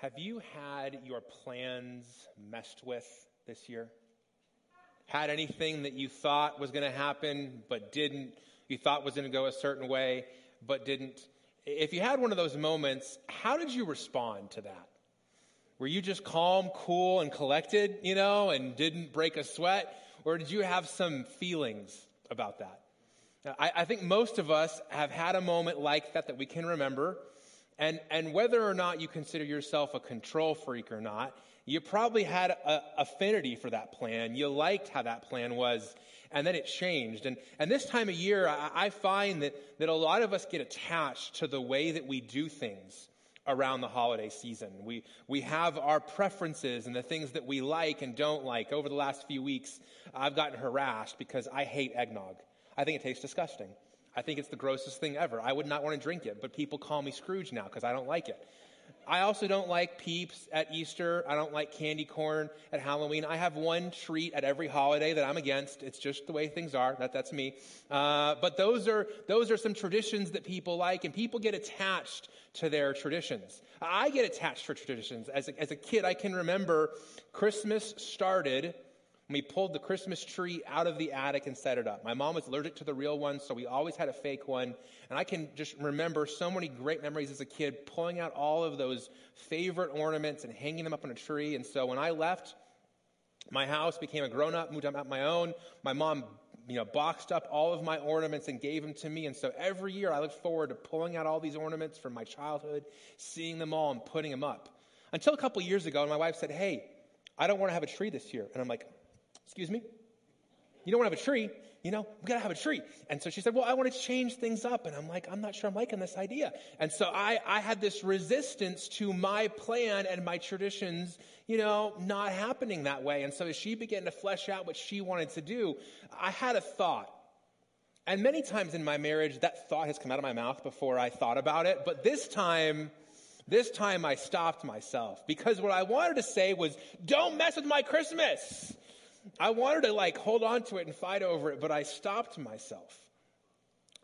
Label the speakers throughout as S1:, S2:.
S1: Have you had your plans messed with this year? Had anything that you thought was going to happen but didn't? You thought was going to go a certain way but didn't? If you had one of those moments, how did you respond to that? Were you just calm, cool, and collected, you know, and didn't break a sweat? Or did you have some feelings about that? I, I think most of us have had a moment like that that we can remember and, and whether or not you consider yourself a control freak or not, you probably had an affinity for that plan. You liked how that plan was, and then it changed. And, and this time of year, I, I find that, that a lot of us get attached to the way that we do things around the holiday season. We, we have our preferences and the things that we like and don't like. Over the last few weeks, I've gotten harassed because I hate eggnog. I think it tastes disgusting. I think it's the grossest thing ever. I would not want to drink it, but people call me Scrooge now because I don't like it. I also don't like peeps at Easter. I don't like candy corn at Halloween. I have one treat at every holiday that I'm against. It's just the way things are. That, that's me. Uh, but those are, those are some traditions that people like, and people get attached to their traditions. I get attached to traditions. As a, as a kid, I can remember Christmas started and we pulled the Christmas tree out of the attic and set it up. My mom was allergic to the real one, so we always had a fake one. And I can just remember so many great memories as a kid pulling out all of those favorite ornaments and hanging them up on a tree. And so when I left my house, became a grown up, moved out my own, my mom you know, boxed up all of my ornaments and gave them to me. And so every year I look forward to pulling out all these ornaments from my childhood, seeing them all and putting them up. Until a couple years ago, and my wife said, Hey, I don't want to have a tree this year. And I'm like, Excuse me? You don't want to have a tree. You know, we got to have a tree. And so she said, Well, I want to change things up. And I'm like, I'm not sure I'm liking this idea. And so I, I had this resistance to my plan and my traditions, you know, not happening that way. And so as she began to flesh out what she wanted to do, I had a thought. And many times in my marriage, that thought has come out of my mouth before I thought about it. But this time, this time I stopped myself because what I wanted to say was, don't mess with my Christmas. I wanted to like hold on to it and fight over it, but I stopped myself.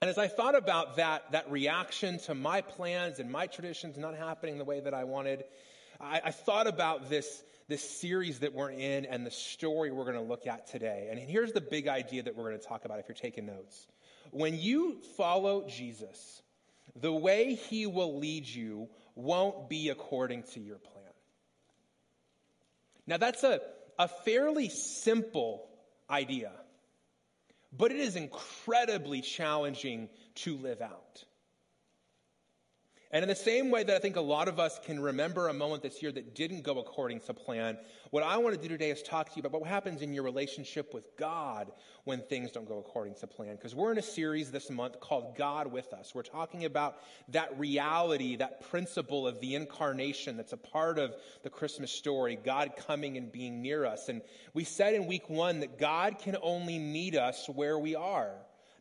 S1: And as I thought about that, that reaction to my plans and my traditions not happening the way that I wanted, I, I thought about this, this series that we're in and the story we're going to look at today. And here's the big idea that we're going to talk about if you're taking notes. When you follow Jesus, the way he will lead you won't be according to your plan. Now that's a, a fairly simple idea, but it is incredibly challenging to live out. And in the same way that I think a lot of us can remember a moment this year that didn't go according to plan, what I want to do today is talk to you about what happens in your relationship with God when things don't go according to plan. Because we're in a series this month called God with Us. We're talking about that reality, that principle of the incarnation that's a part of the Christmas story, God coming and being near us. And we said in week one that God can only meet us where we are,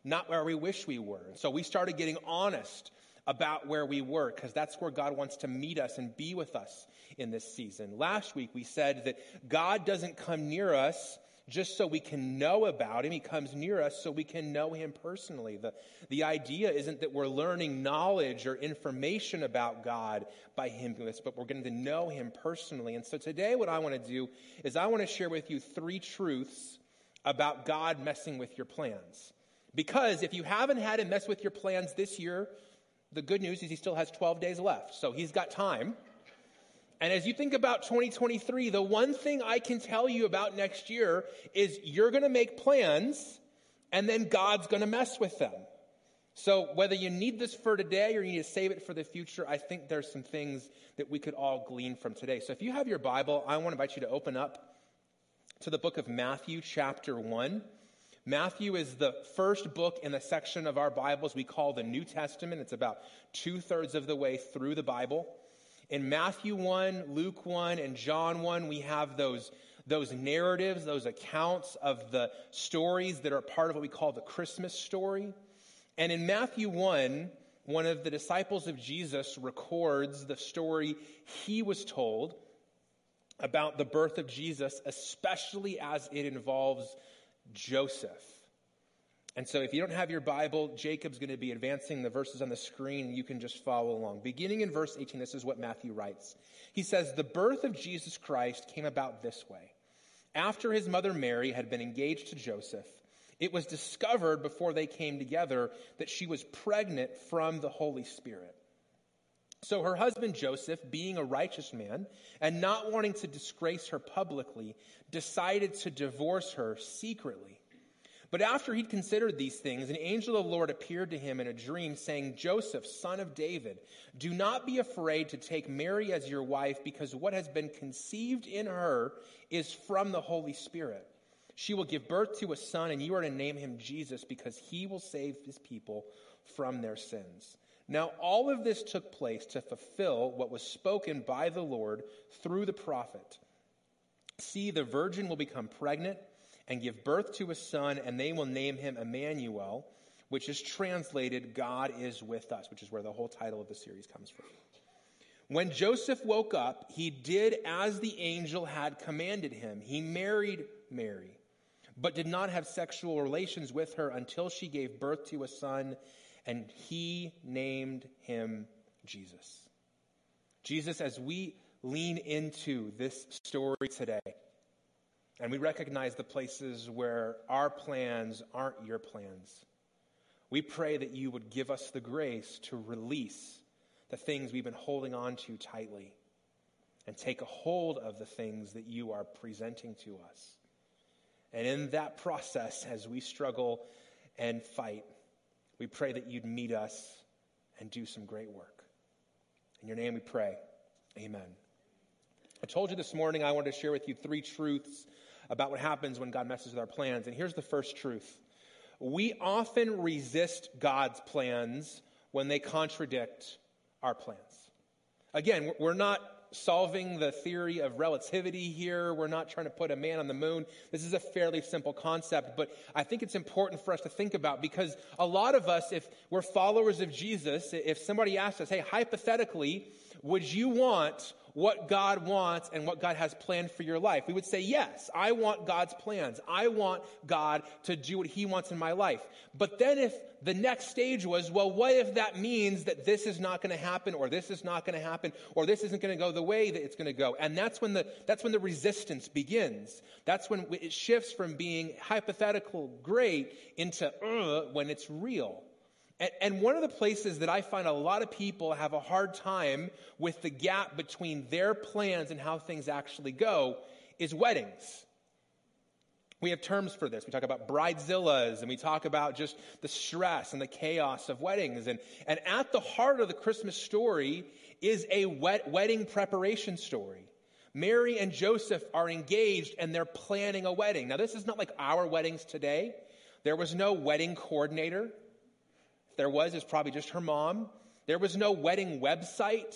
S1: not where we wish we were. And so we started getting honest about where we were because that's where God wants to meet us and be with us in this season. Last week we said that God doesn't come near us just so we can know about him. He comes near us so we can know him personally. The, the idea isn't that we're learning knowledge or information about God by him but we're getting to know him personally. And so today what I want to do is I want to share with you three truths about God messing with your plans. Because if you haven't had him mess with your plans this year, the good news is he still has 12 days left, so he's got time. And as you think about 2023, the one thing I can tell you about next year is you're going to make plans and then God's going to mess with them. So whether you need this for today or you need to save it for the future, I think there's some things that we could all glean from today. So if you have your Bible, I want to invite you to open up to the book of Matthew, chapter 1. Matthew is the first book in the section of our Bibles we call the New Testament. It's about two thirds of the way through the Bible. In Matthew 1, Luke 1, and John 1, we have those, those narratives, those accounts of the stories that are part of what we call the Christmas story. And in Matthew 1, one of the disciples of Jesus records the story he was told about the birth of Jesus, especially as it involves Joseph. And so if you don't have your Bible, Jacob's going to be advancing the verses on the screen. You can just follow along. Beginning in verse 18, this is what Matthew writes. He says, The birth of Jesus Christ came about this way. After his mother Mary had been engaged to Joseph, it was discovered before they came together that she was pregnant from the Holy Spirit. So her husband Joseph, being a righteous man and not wanting to disgrace her publicly, decided to divorce her secretly. But after he'd considered these things, an angel of the Lord appeared to him in a dream, saying, Joseph, son of David, do not be afraid to take Mary as your wife, because what has been conceived in her is from the Holy Spirit. She will give birth to a son, and you are to name him Jesus, because he will save his people from their sins. Now, all of this took place to fulfill what was spoken by the Lord through the prophet. See, the virgin will become pregnant and give birth to a son, and they will name him Emmanuel, which is translated, God is with us, which is where the whole title of the series comes from. When Joseph woke up, he did as the angel had commanded him. He married Mary, but did not have sexual relations with her until she gave birth to a son and he named him Jesus. Jesus, as we lean into this story today, and we recognize the places where our plans aren't your plans, we pray that you would give us the grace to release the things we've been holding on to tightly and take a hold of the things that you are presenting to us. And in that process, as we struggle and fight, we pray that you'd meet us and do some great work. In your name we pray. Amen. I told you this morning I wanted to share with you three truths about what happens when God messes with our plans. And here's the first truth we often resist God's plans when they contradict our plans. Again, we're not solving the theory of relativity here. We're not trying to put a man on the moon. This is a fairly simple concept, but I think it's important for us to think about because a lot of us, if we're followers of Jesus, if somebody asks us, hey, hypothetically, would you want what God wants and what God has planned for your life? We would say, yes, I want God's plans. I want God to do what He wants in my life. But then if the next stage was, well, what if that means that this is not going to happen or this is not going to happen or this isn't going to go the way that it's going to go? And that's when the, that's when the resistance begins. That's when it shifts from being hypothetical great into uh, when it's real. And, one of the places that I find a lot of people have a hard time with the gap between their plans and how things actually go is weddings. We have terms for this. We talk about bridezillas and we talk about just the stress and the chaos of weddings. And, and at the heart of the Christmas story is a wet wedding preparation story. Mary and Joseph are engaged and they're planning a wedding. Now, this is not like our weddings today. There was no wedding coordinator there was is probably just her mom. There was no wedding website.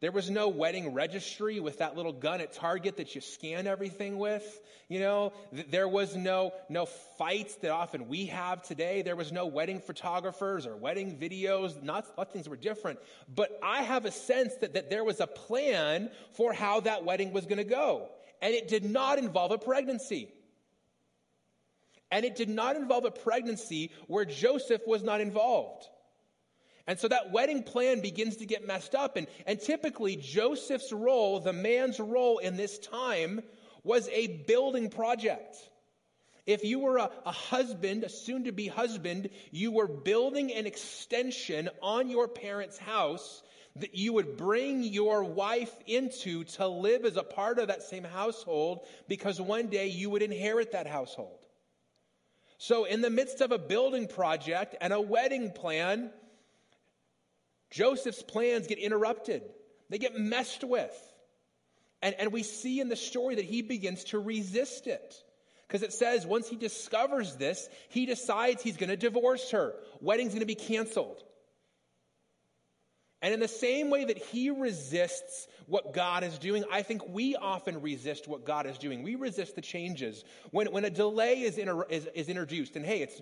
S1: There was no wedding registry with that little gun at Target that you scan everything with. You know, there was no, no fights that often we have today. There was no wedding photographers or wedding videos. Not, things were different. But I have a sense that, that there was a plan for how that wedding was going to go. And it did not involve a pregnancy. And it did not involve a pregnancy where Joseph was not involved. And so that wedding plan begins to get messed up. And, and typically, Joseph's role, the man's role in this time, was a building project. If you were a, a husband, a soon to be husband, you were building an extension on your parents' house that you would bring your wife into to live as a part of that same household because one day you would inherit that household. So, in the midst of a building project and a wedding plan, Joseph's plans get interrupted, they get messed with. And, and we see in the story that he begins to resist it. Because it says once he discovers this, he decides he's going to divorce her. Wedding's going to be canceled. And in the same way that he resists what God is doing, I think we often resist what God is doing. We resist the changes. When, when a delay is, inter, is, is introduced, and hey, it's,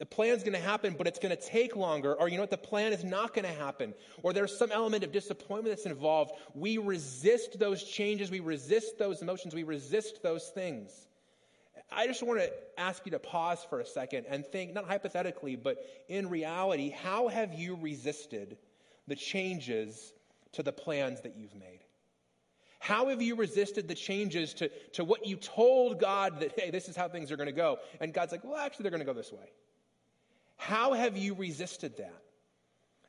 S1: the plan's going to happen, but it's going to take longer, or you know what, the plan is not going to happen, or there's some element of disappointment that's involved, we resist those changes, we resist those emotions, we resist those things. I just want to ask you to pause for a second and think, not hypothetically, but in reality, how have you resisted the changes to the plans that you've made? How have you resisted the changes to, to what you told God that, hey, this is how things are going to go? And God's like, well, actually, they're going to go this way. How have you resisted that?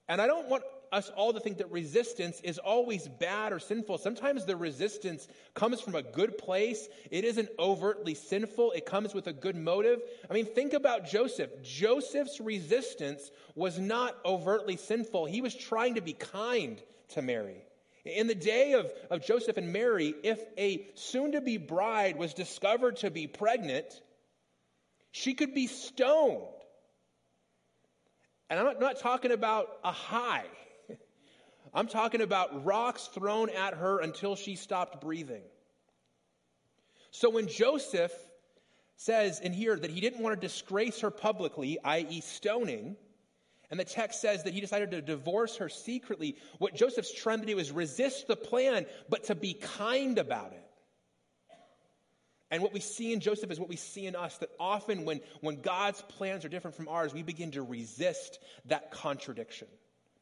S1: And I don't want us all to think that resistance is always bad or sinful. Sometimes the resistance comes from a good place. It isn't overtly sinful, it comes with a good motive. I mean, think about Joseph. Joseph's resistance was not overtly sinful, he was trying to be kind to Mary. In the day of, of Joseph and Mary, if a soon to be bride was discovered to be pregnant, she could be stoned. And I'm not, not talking about a high. I'm talking about rocks thrown at her until she stopped breathing. So when Joseph says in here that he didn't want to disgrace her publicly, i.e., stoning, and the text says that he decided to divorce her secretly, what Joseph's trying to do is resist the plan, but to be kind about it. And what we see in Joseph is what we see in us that often when, when God's plans are different from ours, we begin to resist that contradiction.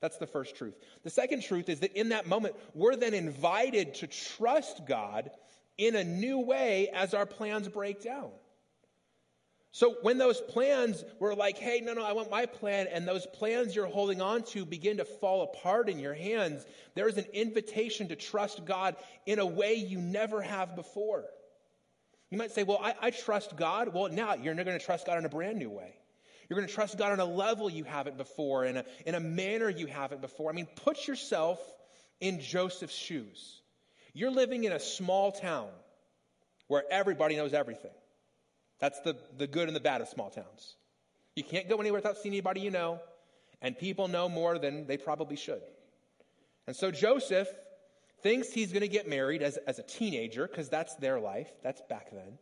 S1: That's the first truth. The second truth is that in that moment, we're then invited to trust God in a new way as our plans break down. So when those plans were like, hey, no, no, I want my plan, and those plans you're holding on to begin to fall apart in your hands, there's an invitation to trust God in a way you never have before. You might say, well, I, I trust God. Well, now you're going to trust God in a brand new way. You're going to trust God on a level you haven't before, in a, in a manner you haven't before. I mean, put yourself in Joseph's shoes. You're living in a small town where everybody knows everything. That's the, the good and the bad of small towns. You can't go anywhere without seeing anybody you know, and people know more than they probably should. And so Joseph thinks he's going to get married as, as a teenager, because that's their life. That's back then.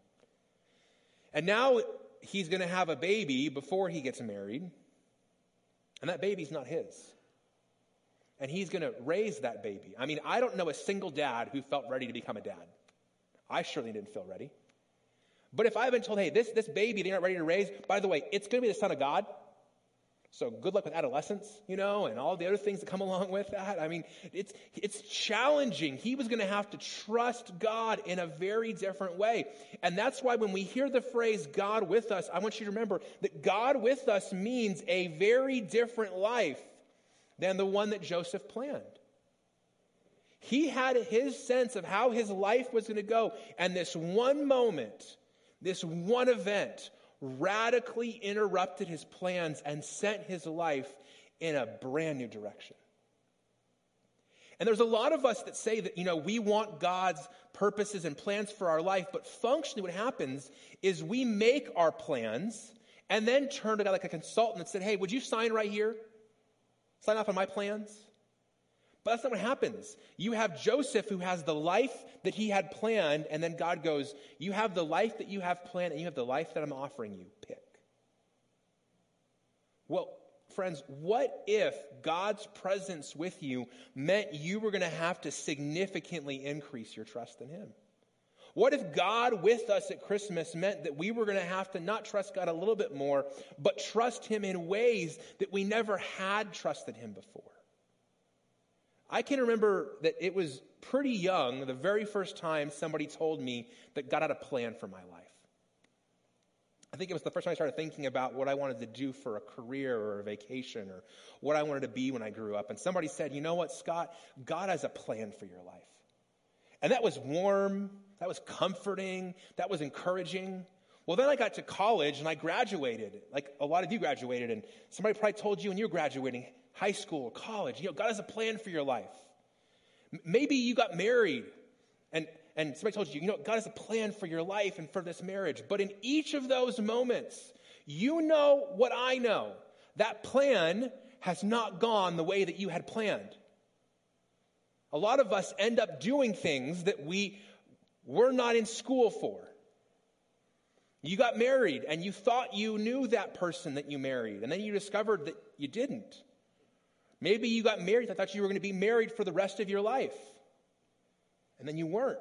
S1: And now he's going to have a baby before he gets married, and that baby's not his. And he's going to raise that baby. I mean, I don't know a single dad who felt ready to become a dad. I surely didn't feel ready. But if I've been told, hey, this, this baby they're not ready to raise, by the way, it's going to be the son of God, so good luck with adolescence, you know, and all the other things that come along with that. I mean, it's, it's challenging. He was going to have to trust God in a very different way. And that's why when we hear the phrase God with us, I want you to remember that God with us means a very different life than the one that Joseph planned. He had his sense of how his life was going to go. And this one moment, this one event radically interrupted his plans and sent his life in a brand new direction. And there's a lot of us that say that, you know, we want God's purposes and plans for our life, but functionally what happens is we make our plans and then turn to God like a consultant and said, hey, would you sign right here? Sign off on my plans? But that's not what happens. You have Joseph who has the life that he had planned, and then God goes, You have the life that you have planned, and you have the life that I'm offering you. Pick. Well, friends, what if God's presence with you meant you were going to have to significantly increase your trust in Him? What if God with us at Christmas meant that we were going to have to not trust God a little bit more, but trust Him in ways that we never had trusted Him before? I can remember that it was pretty young the very first time somebody told me that God had a plan for my life. I think it was the first time I started thinking about what I wanted to do for a career or a vacation or what I wanted to be when I grew up. And somebody said, You know what, Scott? God has a plan for your life. And that was warm, that was comforting, that was encouraging. Well, then I got to college and I graduated, like a lot of you graduated, and somebody probably told you when you were graduating, high school college. You know, God has a plan for your life. Maybe you got married and, and somebody told you, you know, God has a plan for your life and for this marriage. But in each of those moments, you know what I know. That plan has not gone the way that you had planned. A lot of us end up doing things that we were not in school for. You got married and you thought you knew that person that you married, and then you discovered that you didn't. Maybe you got married. I thought you were going to be married for the rest of your life. And then you weren't.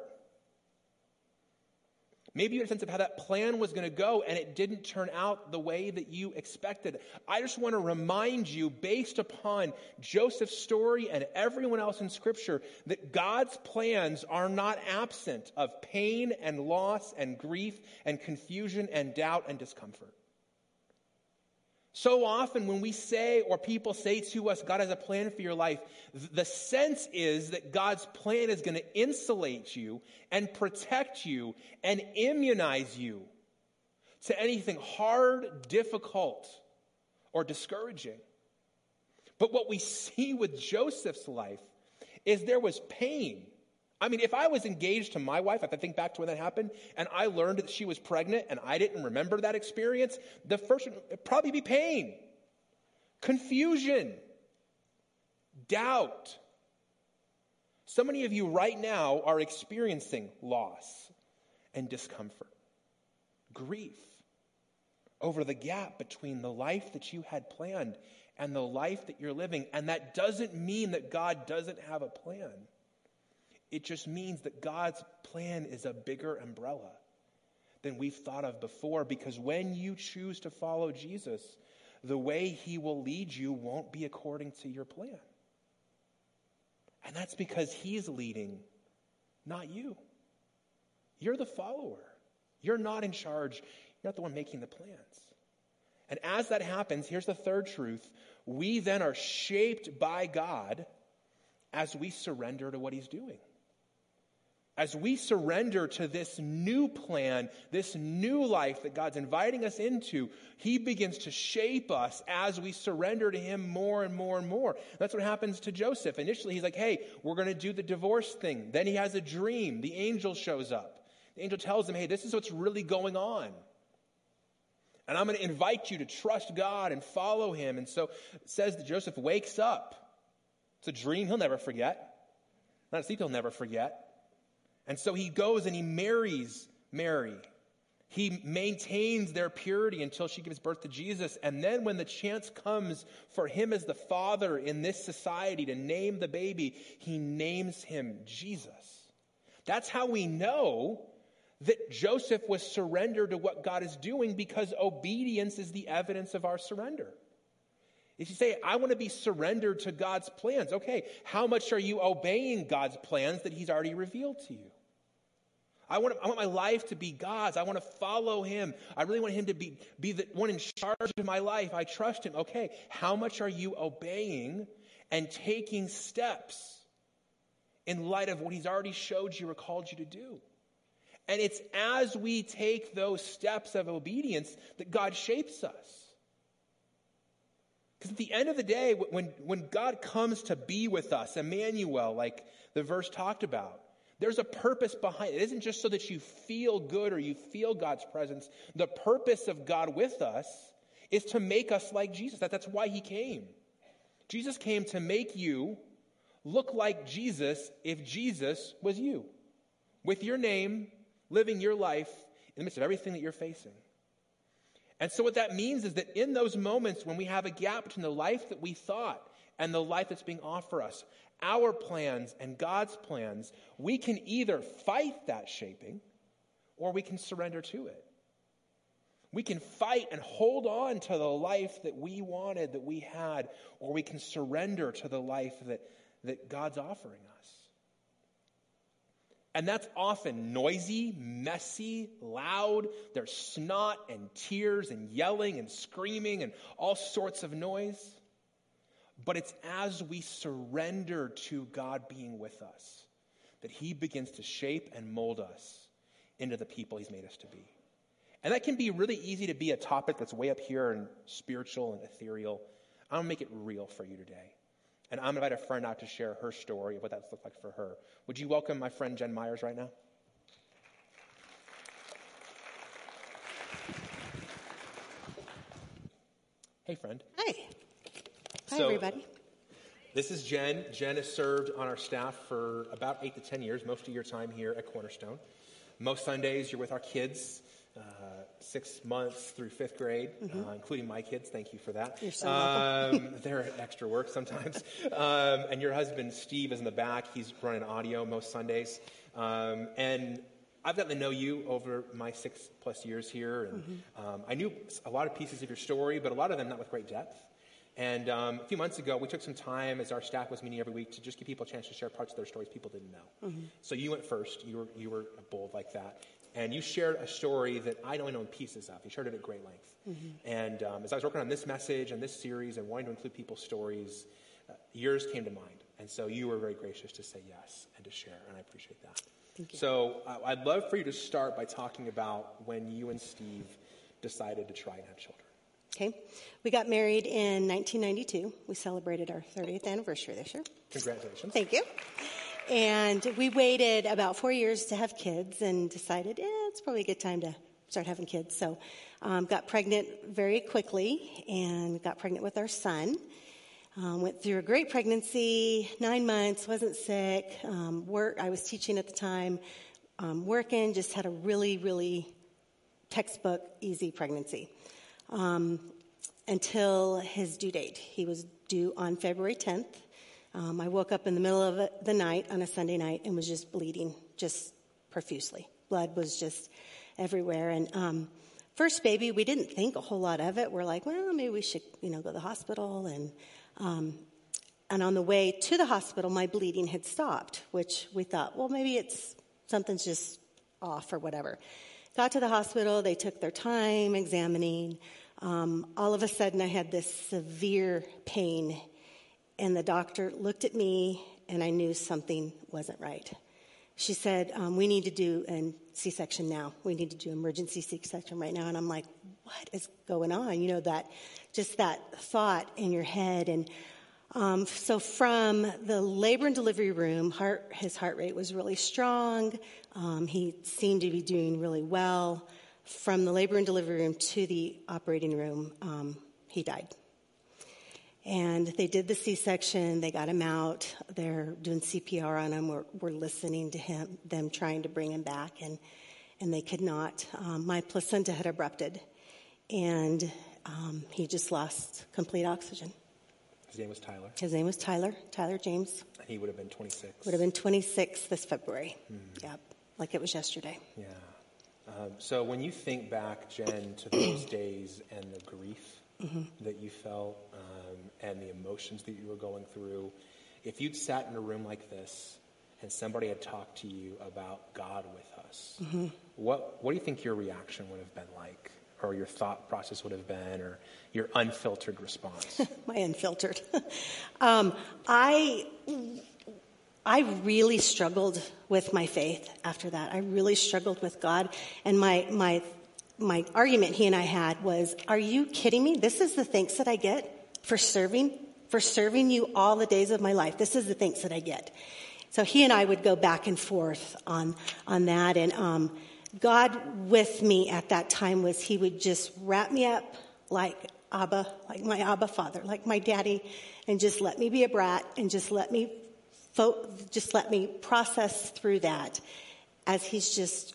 S1: Maybe you had a sense of how that plan was going to go and it didn't turn out the way that you expected. I just want to remind you, based upon Joseph's story and everyone else in Scripture, that God's plans are not absent of pain and loss and grief and confusion and doubt and discomfort. So often, when we say or people say to us, God has a plan for your life, the sense is that God's plan is going to insulate you and protect you and immunize you to anything hard, difficult, or discouraging. But what we see with Joseph's life is there was pain I mean, if I was engaged to my wife, if I think back to when that happened, and I learned that she was pregnant and I didn't remember that experience, the first would probably be pain, confusion, doubt. So many of you right now are experiencing loss and discomfort, grief over the gap between the life that you had planned and the life that you're living. And that doesn't mean that God doesn't have a plan. It just means that God's plan is a bigger umbrella than we've thought of before because when you choose to follow Jesus, the way he will lead you won't be according to your plan. And that's because he's leading, not you. You're the follower. You're not in charge. You're not the one making the plans. And as that happens, here's the third truth. We then are shaped by God as we surrender to what he's doing as we surrender to this new plan, this new life that God's inviting us into, He begins to shape us as we surrender to Him more and more and more. That's what happens to Joseph. Initially, he's like, hey, we're going to do the divorce thing. Then he has a dream. The angel shows up. The angel tells him, hey, this is what's really going on. And I'm going to invite you to trust God and follow Him. And so it says that Joseph wakes up. It's a dream he'll never forget. Not a sleep he'll never forget. And so he goes and he marries Mary. He maintains their purity until she gives birth to Jesus. And then, when the chance comes for him as the father in this society to name the baby, he names him Jesus. That's how we know that Joseph was surrendered to what God is doing because obedience is the evidence of our surrender. If you say, I want to be surrendered to God's plans, okay, how much are you obeying God's plans that He's already revealed to you? I want, I want my life to be God's. I want to follow Him. I really want Him to be, be the one in charge of my life. I trust Him. Okay, how much are you obeying and taking steps in light of what He's already showed you or called you to do? And it's as we take those steps of obedience that God shapes us. Because at the end of the day, when, when God comes to be with us, Emmanuel, like the verse talked about, there's a purpose behind it. It isn't just so that you feel good or you feel God's presence. The purpose of God with us is to make us like Jesus. That, that's why he came. Jesus came to make you look like Jesus if Jesus was you, with your name, living your life in the midst of everything that you're facing. And so, what that means is that in those moments when we have a gap between the life that we thought and the life that's being offered us, our plans and God's plans, we can either fight that shaping or we can surrender to it. We can fight and hold on to the life that we wanted, that we had, or we can surrender to the life that, that God's offering us. And that's often noisy, messy, loud. There's snot and tears and yelling and screaming and all sorts of noise. But it's as we surrender to God being with us that He begins to shape and mold us into the people He's made us to be. And that can be really easy to be a topic that's way up here and spiritual and ethereal. I'm going to make it real for you today. And I'm going to invite a friend out to share her story of what that's looked like for her. Would you welcome my friend Jen Myers right now? Hey, friend.
S2: Hi. Hi,
S1: So-
S2: everybody.
S1: This is Jen. Jen has served on our staff for about eight to 10 years, most of your time here at Cornerstone. Most Sundays, you're with our kids, uh, six months through fifth grade, uh, including my kids. Thank you for that.
S2: Mm-hmm. You're so welcome.
S1: um, they're extra work sometimes. Um, and your husband, Steve, is in the back. He's running audio most Sundays. Um, and I've gotten to know you over my six plus years here, and um, I knew a lot of pieces of your story, but a lot of them not with great depth. And um, a few months ago, we took some time as our staff was meeting every week to just give people a chance to share parts of their stories people didn't know. So you went first. You were you were bold like that, and you shared a story that I only know in pieces of. You shared it at great length. And um, as I was working on this message and this series and wanting to include people's stories, uh, yours came to mind. And so you were very gracious to say yes and to share, and I appreciate that.
S3: Thank you.
S1: So uh, I'd love for you to start by talking about when you and Steve decided to try and have children.
S3: Okay. We got married in 1992. We celebrated our 30th anniversary this year.
S1: Congratulations.
S3: Thank you. And we waited about four years to have kids and decided, eh, it's probably a good time to start having kids. So, um, got pregnant very quickly and got pregnant with our son. Um, went through a great pregnancy, nine months, wasn't sick. Um, work, I was teaching at the time, um, working, just had a really, really textbook easy pregnancy um, until his due date. He was due on February 10th. Um, I woke up in the middle of the night on a Sunday night and was just bleeding, just profusely. Blood was just everywhere. And um, first baby, we didn't think a whole lot of it. We're like, well, maybe we should, you know, go to the hospital. And um, and on the way to the hospital, my bleeding had stopped, which we thought, well, maybe it's something's just off or whatever. Got to the hospital. They took their time examining. Um, all of a sudden, I had this severe pain, and the doctor looked at me, and I knew something wasn't right. She said, um, "We need to do a C-section now. We need to do emergency C-section right now." And I'm like, "What is going on?" You know that, just that thought in your head, and um, so from the labor and delivery room, heart, his heart rate was really strong. Um, he seemed to be doing really well. From the labor and delivery room to the operating room, um, he died. And they did the C-section. They got him out. They're doing CPR on him. We're, we're listening to him, them trying to bring him back, and and they could not. Um, my placenta had abrupted, and um, he just lost complete oxygen.
S1: His name was Tyler,
S3: His name was Tyler, Tyler James.
S1: and he would have been 26.
S3: Would have been 26 this February. Yep, like it was yesterday.
S1: Yeah. Um, so when you think back, Jen, to those days and the grief that you felt um, and the emotions that you were going through, if you'd sat in a room like this and somebody had talked to you about God with us, what, what do you think your reaction would have been like? Or your thought process would have been, or your unfiltered response?
S3: My unfiltered. um, I I really struggled with my faith after that. I really struggled with God, and my my my argument he and I had was, "Are you kidding me? This is the thanks that I get for serving for serving you all the days of my life. This is the thanks that I get." So he and I would go back and forth on on that, and um, God with me at that time was He would just wrap me up like Abba, like my Abba father, like my daddy, and just let me be a brat and just let me fo- just let me process through that as he's just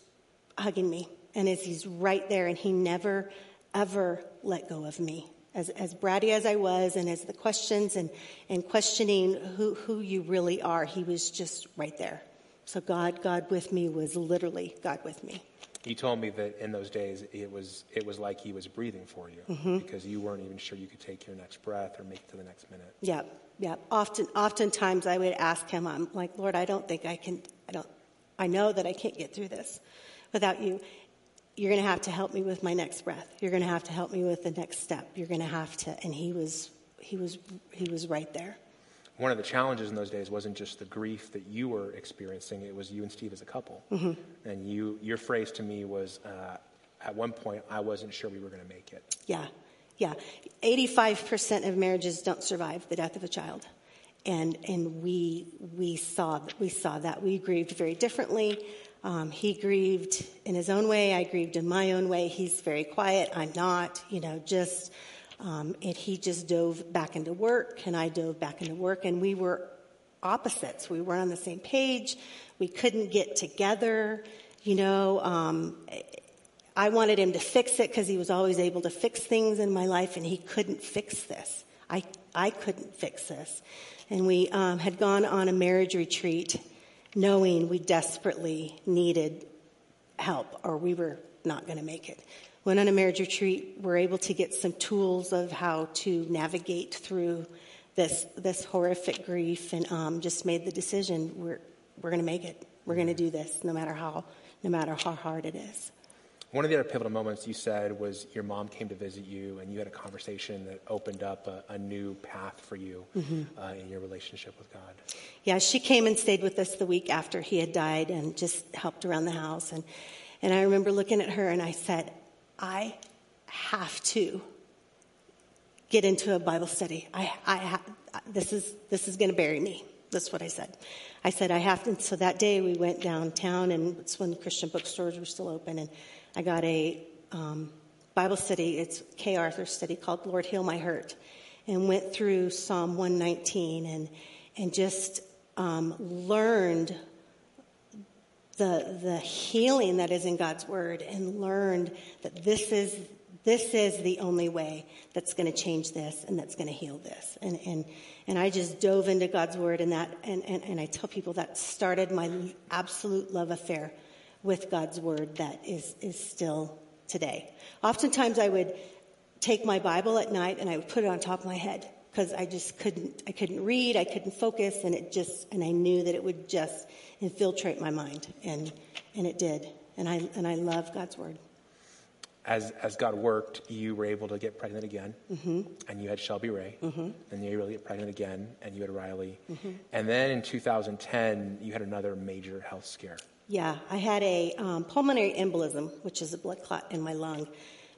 S3: hugging me and as he's right there and he never ever let go of me. As, as bratty as I was and as the questions and, and questioning who, who you really are, he was just right there. So God, God with me was literally God with me.
S1: You told me that in those days it was it was like he was breathing for you mm-hmm. because you weren't even sure you could take your next breath or make it to the next minute.
S3: Yep, yep. Often, oftentimes I would ask him, I'm like, Lord, I don't think I can, I don't, I know that I can't get through this without you. You're going to have to help me with my next breath. You're going to have to help me with the next step. You're going to have to, and he was, he was, he was right there.
S1: One of the challenges in those days wasn't just the grief that you were experiencing; it was you and Steve as a couple. And you, your phrase to me was, uh, at one point, I wasn't sure we were going to make it.
S3: Yeah, yeah. 85% of marriages don't survive the death of a child. And, and we, we, saw, we saw that. We grieved very differently. Um, he grieved in his own way. I grieved in my own way. He's very quiet. I'm not, you know, just, um, and he just dove back into work and I dove back into work and we were opposites. We weren't on the same page. We couldn't get together. You know, um, I wanted him to fix it because he was always able to fix things in my life, and he couldn't fix this. I, I couldn't fix this. And we um, had gone on a marriage retreat knowing we desperately needed help or we were not going to make it. Went on a marriage retreat, we're able to get some tools of how to navigate through this this horrific grief, and um, just made the decision we're we're going to make it. We're going to do this, no matter how no matter how hard it is.
S1: One of the other pivotal moments you said was your mom came to visit you and you had a conversation that opened up a, a new path for you mm-hmm. uh, in your relationship with God.
S3: Yeah, she came and stayed with us the week after he had died and just helped around the house. And, and I remember looking at her and I said, I have to get into a Bible study. I, I ha- this is, this is going to bury me. That's what I said. I said, I have to. So that day we went downtown and it's when the Christian bookstores were still open and I got a um, Bible study. It's Kay Arthur study called "Lord Heal My Hurt," and went through Psalm 119 and and just um, learned the the healing that is in God's Word, and learned that this is this is the only way that's going to change this and that's going to heal this. And, and, and I just dove into God's word and that, and, and, and I tell people that started my absolute love affair with God's word that is, is still today. Oftentimes I would take my Bible at night and I would put it on top of my head because I just couldn't, I couldn't read, I couldn't focus, and it just, and I knew that it would just infiltrate my mind, and, and it did. And I, and I love God's word.
S1: As, as God worked, you were able to get pregnant again, mm-hmm. and you had Shelby Ray, mm-hmm. and you were able to get pregnant again, and you had Riley. Mm-hmm. And then in 2010, you had another major health scare.
S3: Yeah, I had a um, pulmonary embolism, which is a blood clot in my lung.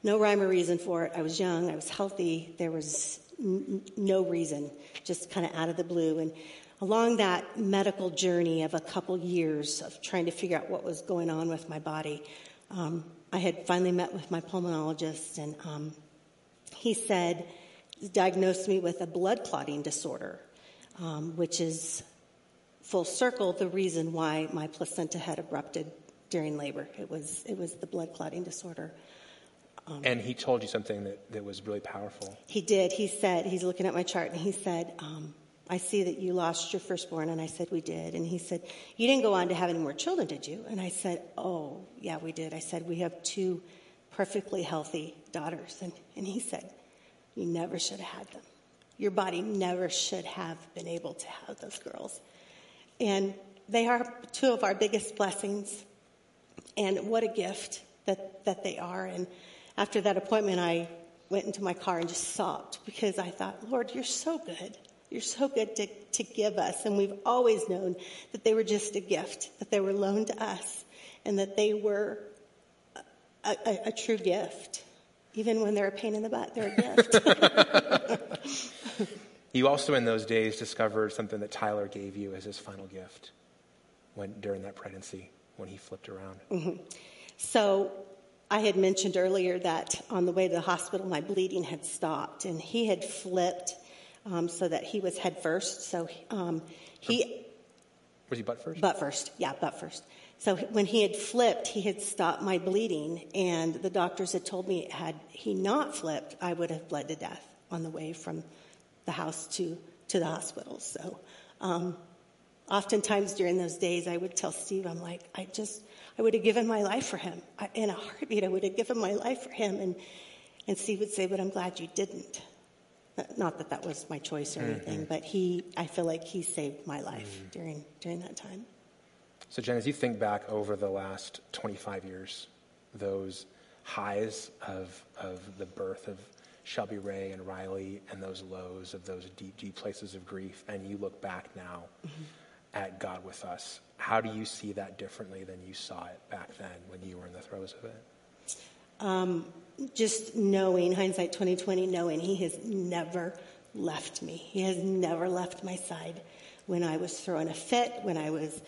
S3: No rhyme or reason for it. I was young, I was healthy. There was n- no reason, just kind of out of the blue. And along that medical journey of a couple years of trying to figure out what was going on with my body, um, I had finally met with my pulmonologist, and um, he said, diagnosed me with a blood clotting disorder, um, which is full circle the reason why my placenta had erupted during labor. It was, it was the blood clotting disorder.
S1: Um, and he told you something that, that was really powerful.
S3: He did. He said, he's looking at my chart, and he said, um, I see that you lost your firstborn. And I said, We did. And he said, You didn't go on to have any more children, did you? And I said, Oh, yeah, we did. I said, We have two perfectly healthy daughters. And, and he said, You never should have had them. Your body never should have been able to have those girls. And they are two of our biggest blessings. And what a gift that, that they are. And after that appointment, I went into my car and just sobbed because I thought, Lord, you're so good. You're so good to, to give us. And we've always known that they were just a gift, that they were loaned to us, and that they were a, a, a true gift. Even when they're a pain in the butt, they're a
S1: gift. You also, in those days, discovered something that Tyler gave you as his final gift when, during that pregnancy when he flipped around.
S3: Mm-hmm. So, I had mentioned earlier that on the way to the hospital, my bleeding had stopped, and he had flipped um, so that he was head first. So, um, he.
S1: Was he butt first?
S3: Butt first, yeah, butt first. So when he had flipped, he had stopped my bleeding, and the doctors had told me had he not flipped, I would have bled to death on the way from the house to, to the hospital. So, um, oftentimes during those days, I would tell Steve, I'm like, I just, I would have given my life for him. I, in a heartbeat, I would have given my life for him. And, and Steve would say, but I'm glad you didn't. Not that that was my choice or anything, mm-hmm. but he, I feel like he saved my life mm-hmm. during, during that time.
S1: So, Jen, as you think back over the last 25 years, those highs of, of the birth of Shelby Ray and Riley and those lows of those deep, deep places of grief, and you look back now mm-hmm. at God with us, how do you see that differently than you saw it back then when you were in the throes of it?
S3: Um, just knowing, hindsight 2020, knowing He has never left me. He has never left my side. When I was throwing a fit, when I was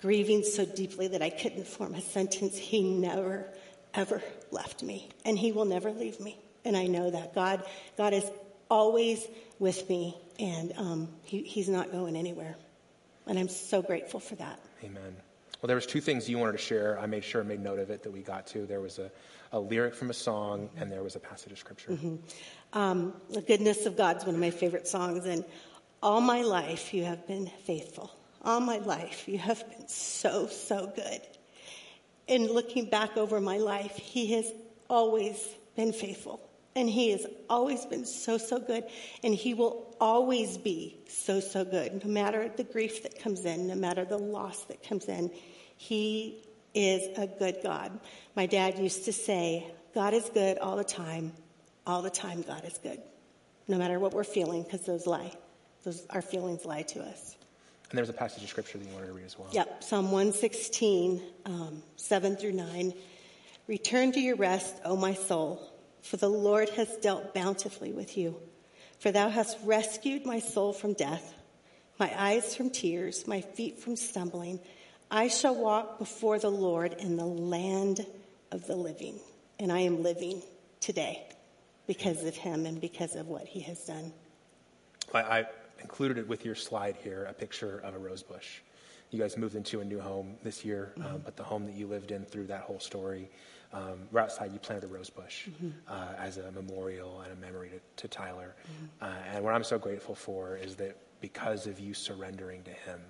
S3: grieving so deeply that I couldn't form a sentence, He never, ever left me. And He will never leave me and I know that God, God is always with me, and um, he, He's not going anywhere. And I'm so grateful for that.
S1: Amen. Well, there was two things you wanted to share. I made sure I made note of it that we got to. There was a, a lyric from a song, and there was a passage of scripture.
S3: Mm-hmm. Um, the goodness of God's one of my favorite songs, and all my life you have been faithful. All my life you have been so so good. And looking back over my life, He has always been faithful. And He has always been so, so good. And He will always be so, so good. No matter the grief that comes in, no matter the loss that comes in, He is a good God. My dad used to say, God is good all the time. All the time, God is good. No matter what we're feeling, because those lie. Those, our feelings lie to us.
S1: And there's a passage of scripture that you wanted to read as well.
S3: Yep, Psalm 116, um, 7 through 9. Return to your rest, O my soul, for the Lord has dealt bountifully with you. For thou hast rescued my soul from death, my eyes from tears, my feet from stumbling. I shall walk before the Lord in the land of the living. And I am living today because of him and because of what he has done.
S1: I, I included it with your slide here, a picture of a rose bush. You guys moved into a new home this year, um, but the home that you lived in through that whole story, um, right outside, you planted a rose bush uh, as a memorial and a memory to, to Tyler. Uh, and what I'm so grateful for is that because of you surrendering to him,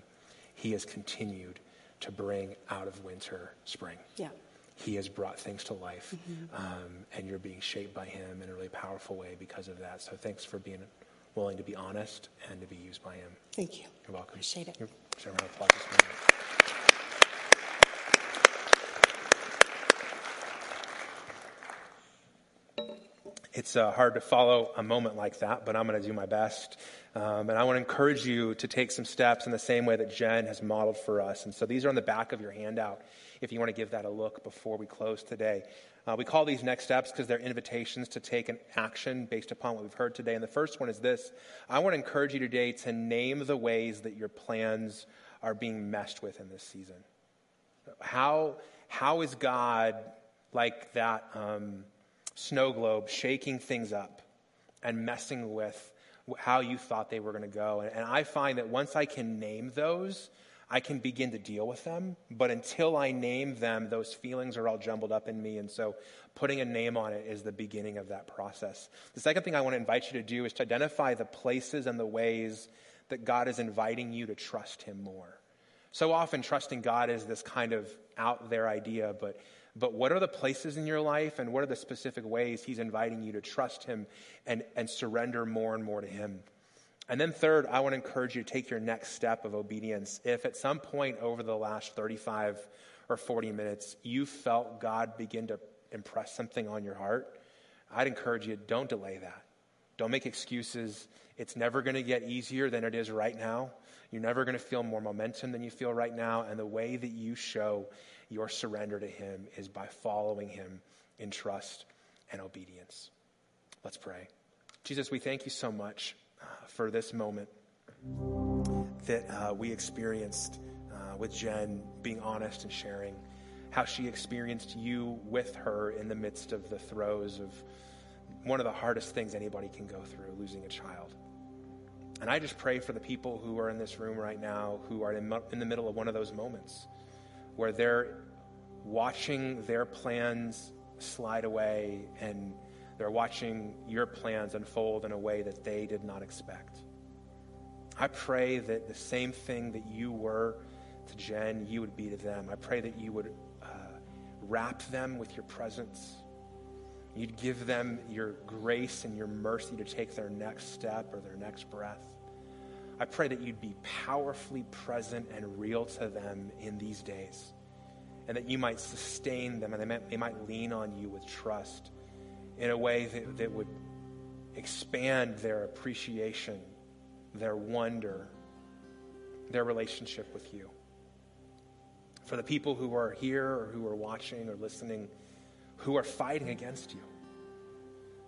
S1: he has continued to bring out of winter spring.
S3: Yeah.
S1: He has brought things to life, um, and you're being shaped by him in a really powerful way because of that. So thanks for being willing to be honest and to be used by him.
S3: Thank you.
S1: You're welcome.
S3: Appreciate it.
S1: You're, so round of applause this morning. It's uh, hard to follow a moment like that, but I'm going to do my best. Um, and I want to encourage you to take some steps in the same way that Jen has modeled for us. And so these are on the back of your handout if you want to give that a look before we close today. Uh, we call these next steps because they're invitations to take an action based upon what we've heard today. And the first one is this I want to encourage you today to name the ways that your plans are being messed with in this season. How, how is God like that um, snow globe shaking things up and messing with how you thought they were going to go? And, and I find that once I can name those, I can begin to deal with them. But until I name them, those feelings are all jumbled up in me. And so putting a name on it is the beginning of that process. The second thing I want to invite you to do is to identify the places and the ways that God is inviting you to trust Him more. So often, trusting God is this kind of out there idea, but, but what are the places in your life and what are the specific ways He's inviting you to trust Him and, and surrender more and more to Him? And then, third, I want to encourage you to take your next step of obedience. If at some point over the last 35 or 40 minutes you felt God begin to impress something on your heart, I'd encourage you don't delay that. Don't make excuses. It's never going to get easier than it is right now. You're never going to feel more momentum than you feel right now. And the way that you show your surrender to Him is by following Him in trust and obedience. Let's pray. Jesus, we thank you so much uh, for this moment that uh, we experienced uh, with Jen being honest and sharing how she experienced you with her in the midst of the throes of one of the hardest things anybody can go through losing a child. And I just pray for the people who are in this room right now who are in, in the middle of one of those moments where they're watching their plans slide away and they're watching your plans unfold in a way that they did not expect. I pray that the same thing that you were to Jen, you would be to them. I pray that you would uh, wrap them with your presence. You'd give them your grace and your mercy to take their next step or their next breath. I pray that you'd be powerfully present and real to them in these days, and that you might sustain them and they might, they might lean on you with trust in a way that, that would expand their appreciation, their wonder, their relationship with you. For the people who are here or who are watching or listening, who are fighting against you,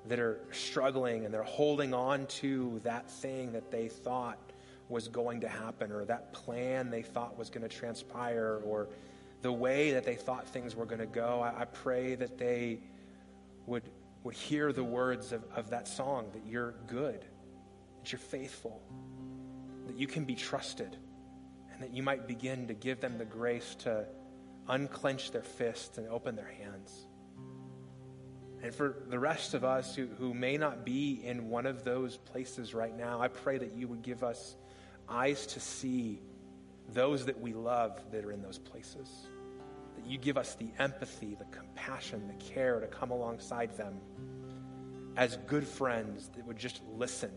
S1: that are struggling and they're holding on to that thing that they thought was going to happen or that plan they thought was going to transpire or the way that they thought things were going to go. I, I pray that they would, would hear the words of, of that song that you're good, that you're faithful, that you can be trusted, and that you might begin to give them the grace to unclench their fists and open their hands. And for the rest of us who, who may not be in one of those places right now, I pray that you would give us eyes to see those that we love that are in those places. That you give us the empathy, the compassion, the care to come alongside them as good friends that would just listen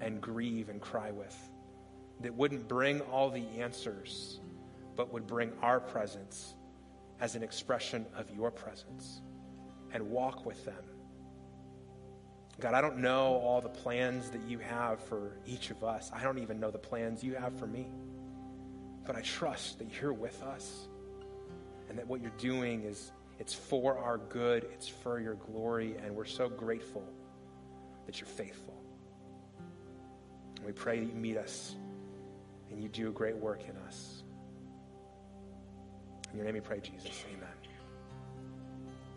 S1: and grieve and cry with, that wouldn't bring all the answers, but would bring our presence as an expression of your presence and walk with them. God, I don't know all the plans that you have for each of us. I don't even know the plans you have for me. But I trust that you're with us and that what you're doing is it's for our good, it's for your glory, and we're so grateful that you're faithful. And we pray that you meet us and you do a great work in us. In your name we pray, Jesus. Amen.